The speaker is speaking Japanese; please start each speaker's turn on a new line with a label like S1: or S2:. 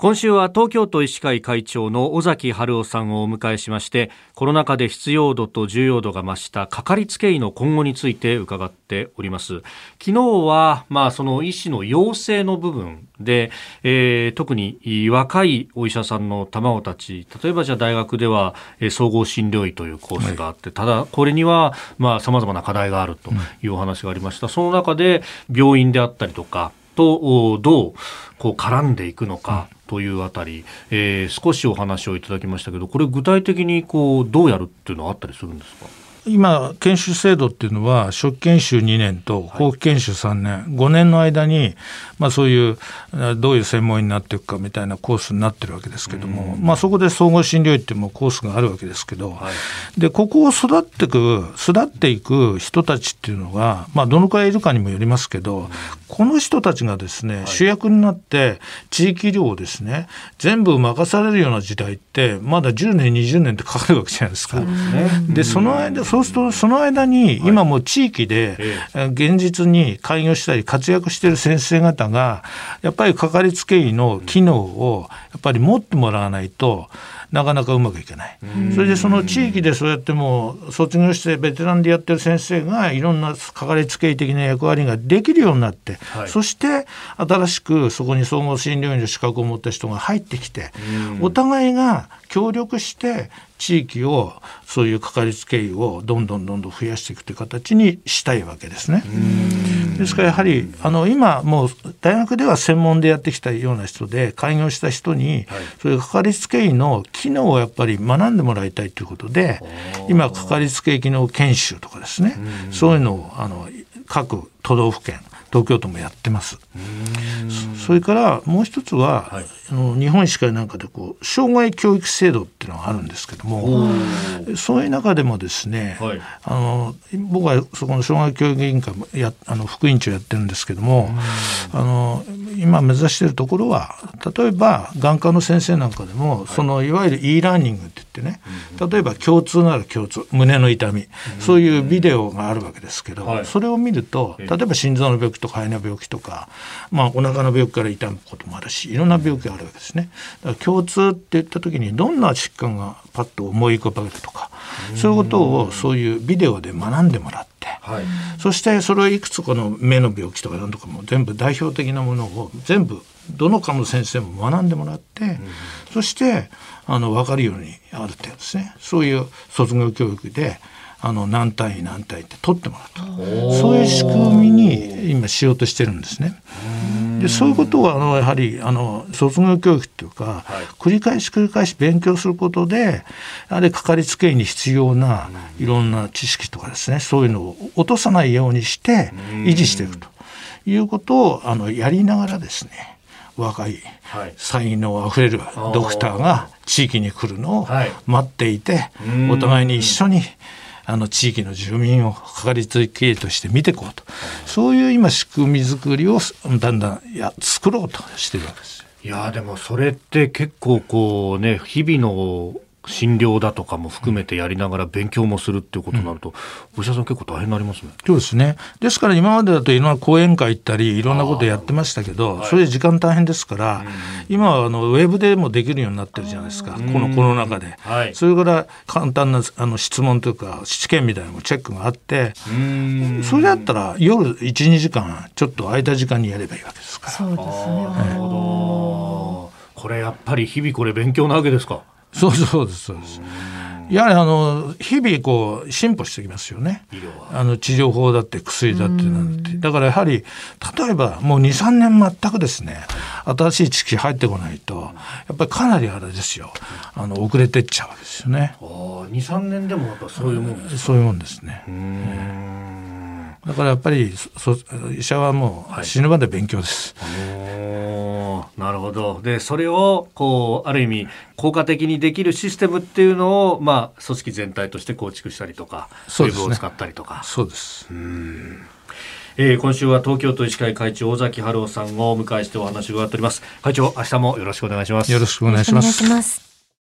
S1: 今週は東京都医師会会長の尾崎春夫さんをお迎えしましてコロナ禍で必要度と重要度が増したかかりつけ医の今後について伺っております。昨日はまあその医師の養成の部分で、えー、特に若いお医者さんの卵たち例えばじゃあ大学では、えー、総合診療医というコースがあって、はい、ただこれにはまあ様々な課題があるというお話がありました、うん、その中で病院であったりとかとどうこう絡んでいくのか、というあたり、えー、少しお話をいただきましたけどこれ具体的にこうどうやるっていうのはあったりするんですか？
S2: 今研修制度っていうのは初期研修2年と後期研修3年、はい、5年の間に、まあ、そういうどういう専門医になっていくかみたいなコースになってるわけですけども、まあ、そこで総合診療医っていうもコースがあるわけですけど、はい、でここを育っていく育っていく人たちっていうのが、まあ、どのくらいいるかにもよりますけど、この人たちがですね、主役になって地域医療をですね全部任されるような時代ってまだ10年20年ってかかるわけじゃないですか。でその間そうするとその間に今も地域で現実に開業したり活躍している先生方がやっぱりかかりつけ医の機能をやっぱり持ってもらわないとなかなかうまくいかない。それでその地域でそうやってもう卒業してベテランでやってる先生がいろんなかかりつけ医的な役割ができるようになって、はい、そして新しくそこに総合診療医の資格を持った人が入ってきてお互いが協力して地域をそういうかかりつけ医をどんどんどんどん増やしていくという形にしたいわけですね。ですからやはりあの今もう大学では専門でやってきたような人で開業した人に、そういうかかりつけ医の機能をやっぱり学んでもらいたいということで今かかりつけ医機能研修とかですね。そういうのをあの各都道府県東京都もやってます。それからもう一つは、はい、あの日本医師会なんかでこう障害教育制度っていうのがあるんですけどもそういう中でもですね、はい、あの僕はそこの障害教育委員会もやあの副委員長やってるんですけどもあの今目指しているところは例えば眼科の先生なんかでも、はい、そのいわゆる e ラーニングって言ってね例えば共通なら共通胸の痛み。そういうビデオがあるわけですけど、それを見ると例えば心臓の病気とか肺の病気とか、まあ、お腹の病気から痛むこともあるしいろんな病気があるわけですね。だから共通って言った時にどんな疾患がパッと思い浮かべるとかそういうことをそういうビデオで学んでもらって、はい、そしてそれをいくつこの目の病気とか何とかも全部代表的なものを全部どの科の先生も学んでもらって、そしてあの分かるようにある程度ですね。そういう卒業教育であの何単位何単位って取ってもらうとそういう仕組みに今しようとしてるんですね。でそういうことはあのやはりあの卒業教育っていうか、はい、繰り返し繰り返し勉強することであれかかりつけ医に必要ないろんな知識とかですねそういうのを落とさないようにして維持していくということをあのやりながらですね若い才能あふれるドクターが地域に来るのを待っていて、お互いに一緒にあの地域の住民をかかりつけ医として見ていこうと。そういう今仕組み作りをだんだんや作ろうとしてるわけです。
S1: いやでもそれって結構こうね日々の診療だとかも含めてやりながら勉強もするっていうことになると、お医者さん結構大変になりますね。
S2: そうですね。ですから今までだといろんな講演会行ったりいろんなことやってましたけど、それで時間大変ですから、今はあのウェブでもできるようになってるじゃないですか。このコロナ禍で。それから簡単なあの質問というか試験みたいなのもチェックがあって、それだったら夜1、2時間ちょっと空いた時間にやればいいわけですから。
S3: そうですね。なるほど。
S1: これやっぱり日々これ勉強なわけですか？
S2: そうそうですそうです。やはりあの日々こう進歩してきますよね。あの治療法だって薬だってなんて。だからやはり例えばもう2、3年全くですね、新しい知識入ってこないと、やっぱりかなりあれですよ。あの遅れてっちゃうわけですよね。
S1: ああ、2、3年でもやっぱそういうもんです
S2: そういうもんですね。だからやっぱり医者はもう死ぬまで勉強です。
S1: はい、なるほど。でそれをこうある意味効果的にできるシステムっていうのをまあ組織全体として構築したりとか、ウェブを使ったりとか。
S2: そうです。
S1: うんえー、今週は東京都医師会会長尾崎春夫さんをお迎えしてお話を伺っております会長明日もよろしくお願いします
S2: よろしくお願いします